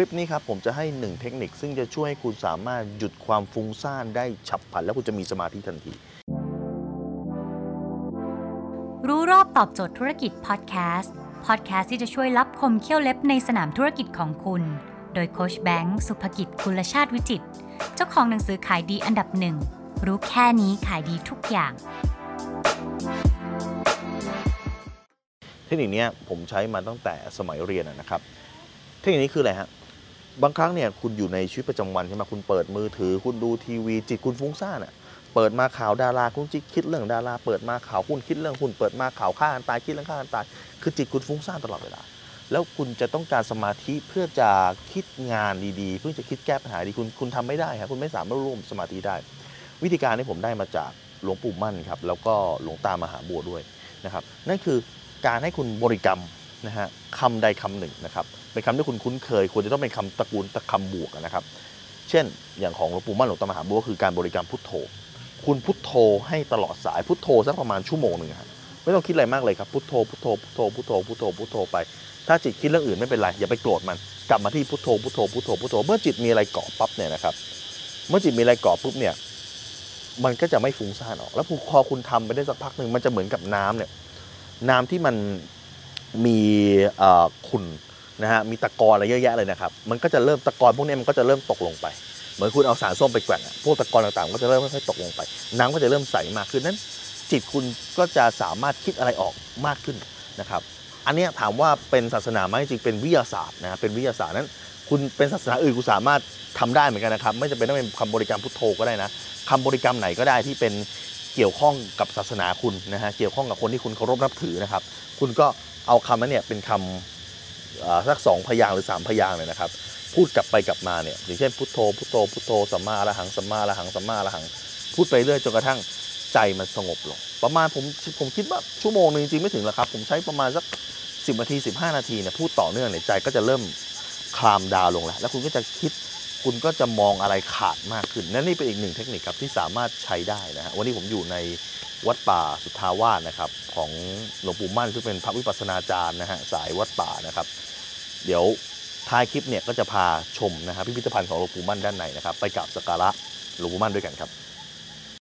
ลิปนี้ครับผมจะให้หนึ่งเทคนิคซึ่งจะช่วยให้คุณสามารถหยุดความฟุ้งซ่านได้ฉับพลัน แล้วคุณจะมีสมาธิทันที รู้รอบตอบโจทย์ธุรกิจพอดแคสต์พอดแคสต์ที่จะช่วยรับคมเขี้ยวเล็บในสนามธุรกิจของคุณ โดยโคชแบงค์สุภกิจคุลชาติวิจิตรเจ้าของหนังสือขายดีอันดับหนึ่งรู้แค่นี้ขายดีทุกอย่าง เทคนิคเนี้ยผมใช้มาตั้งแต่สมัยเรียนอะนะครับ เทคนิคนี้คืออะไรฮะ บางครั้งเนี่ยคุณอยู่ในชีวิตประจำวันใช่ไหมคุณเปิดมือถือ คุณดูทีวีจิตคุณฟุ้งซ่านอะเปิดมาข่าวดาราคุณจิตคิดเรื่องดาราเปิดมาข่าวหุ้นคิดเรื่องหุ้นเปิดมาข่าวฆ่ากันตายคิดเรื่องฆ่ากันตาย คือจิตคุณฟุ้งซ่านตลอดเวลา แล้วคุณจะต้องการสมาธิเพื่อจะคิดงานดีๆ เพื่อจะคิดแก้ปัญหาดีคุณคุณทำไม่ได้ครับคุณไม่สามารถร่วมสมาธิได้ วิธีการที่ผมได้มาจากหลวงปู่มั่นครับแล้วก็หลวงตามหาบัวด้วยนะครับนั่นคือการให้คุณบริกรรม นะฮะคำใดคำหนึ่งนะครับเป็นคำที่คุณคุ้นเคยควรจะต้องเป็นคำตระกูลตะคำบวกนะครับ เช่น อย่างของหลวงปู่มั่นหลวงตามหาบัวคือการบริกรรมพุทโธ คุณพุทโธให้ตลอดสายพุทโธสักประมาณชั่วโมงหนึ่งครับไม่ต้องคิดอะไรมากเลยครับพุทโธพุทโธพุทโธพุทโธพุทโธพุทโธไป ถ้าจิตคิดเรื่องอื่นไม่เป็นไรอย่าไปโกรธมันกลับมาที่พุทโธพุทโธพุทโธพุทโธเมื่อจิตมีอะไรเกาะปั๊บเนี่ยนะครับ เมื่อจิตมีอะไรเกาะปุ๊บเนี่ยมันก็จะไม่ฟุ้งซ่านออก แล้วพอคุณทำไปได้สักพักหนึ่งมันจะเหมือนกับน้ำเนี่ย น้ำที่มัน มีขุ่นนะฮะมีตะกอนอะไรเยอะแยะเลยนะครับ มันก็จะเริ่มตะกอนพวกนี้มันก็จะเริ่มตกลงไป เหมือนคุณเอาสารส้มไปแกว่งพวกตะกอนต่างๆ ก็จะเริ่มค่อยๆตกลงไป น้ำก็จะเริ่มใสมากขึ้นนั้น จิตคุณก็จะสามารถคิดอะไรออกมากขึ้นนะครับ อันนี้ถามว่าเป็นศาสนาไหมจริงเป็นวิทยาศาสตร์นะเป็นวิทยาศาสตร์นั้น คุณเป็นศาสนาอื่นคุณสามารถทำได้เหมือนกันนะครับ ไม่จำเป็นต้องเป็นคำบริกรรมพุทโธก็ได้นะคำบริกรรมไหนก็ได้ที่เป็นเกี่ยวข้องกับศาสนาคุณนะฮะเกี่ยวข้องกับคนที่คุณเคารพนับถือนะครับ คุณก็ เอาคำนั้นเนี่ยเป็นคำสักสองพยางหรือสามพยางเลยนะครับ พูดกลับไปกลับมาเนี่ยอย่างเช่นพุทโธพุทโธพุทโธสัมมาอรหังสัมมาอรหังสัมมาอรหัง พูดไปเรื่อยจนกระทั่งใจมันสงบลง ประมาณผมผมคิดว่าชั่วโมงหนึงจริงไม่ถึงหรอกครับ ผมใช้ประมาณสัก10นาที15 นาทีเนี่ยพูดต่อเนื่องเนี่ยใจก็จะเริ่มคลามดาวลงแล้ว แล้วคุณก็จะคิดคุณก็จะมองอะไรขาดมากขึ้นนั่นนี่เป็นอีกหนึ่งเทคนิคครับที่สามารถใช้ได้นะฮะวันนี้ผมอยู่ใน วัดป่าสุทธาวาสนะครับ ของหลวงปู่มั่นซึ่งเป็นพระวิปัสสนาจารย์นะฮะสายวัดป่านะครับ เดี๋ยวท้ายคลิปเนี่ยก็จะพาชมนะครับพิพิธภัณฑ์ของหลวงปู่มั่นด้านในนะครับ ไปกราบสักการะหลวงปู่มั่นด้วยกันครับ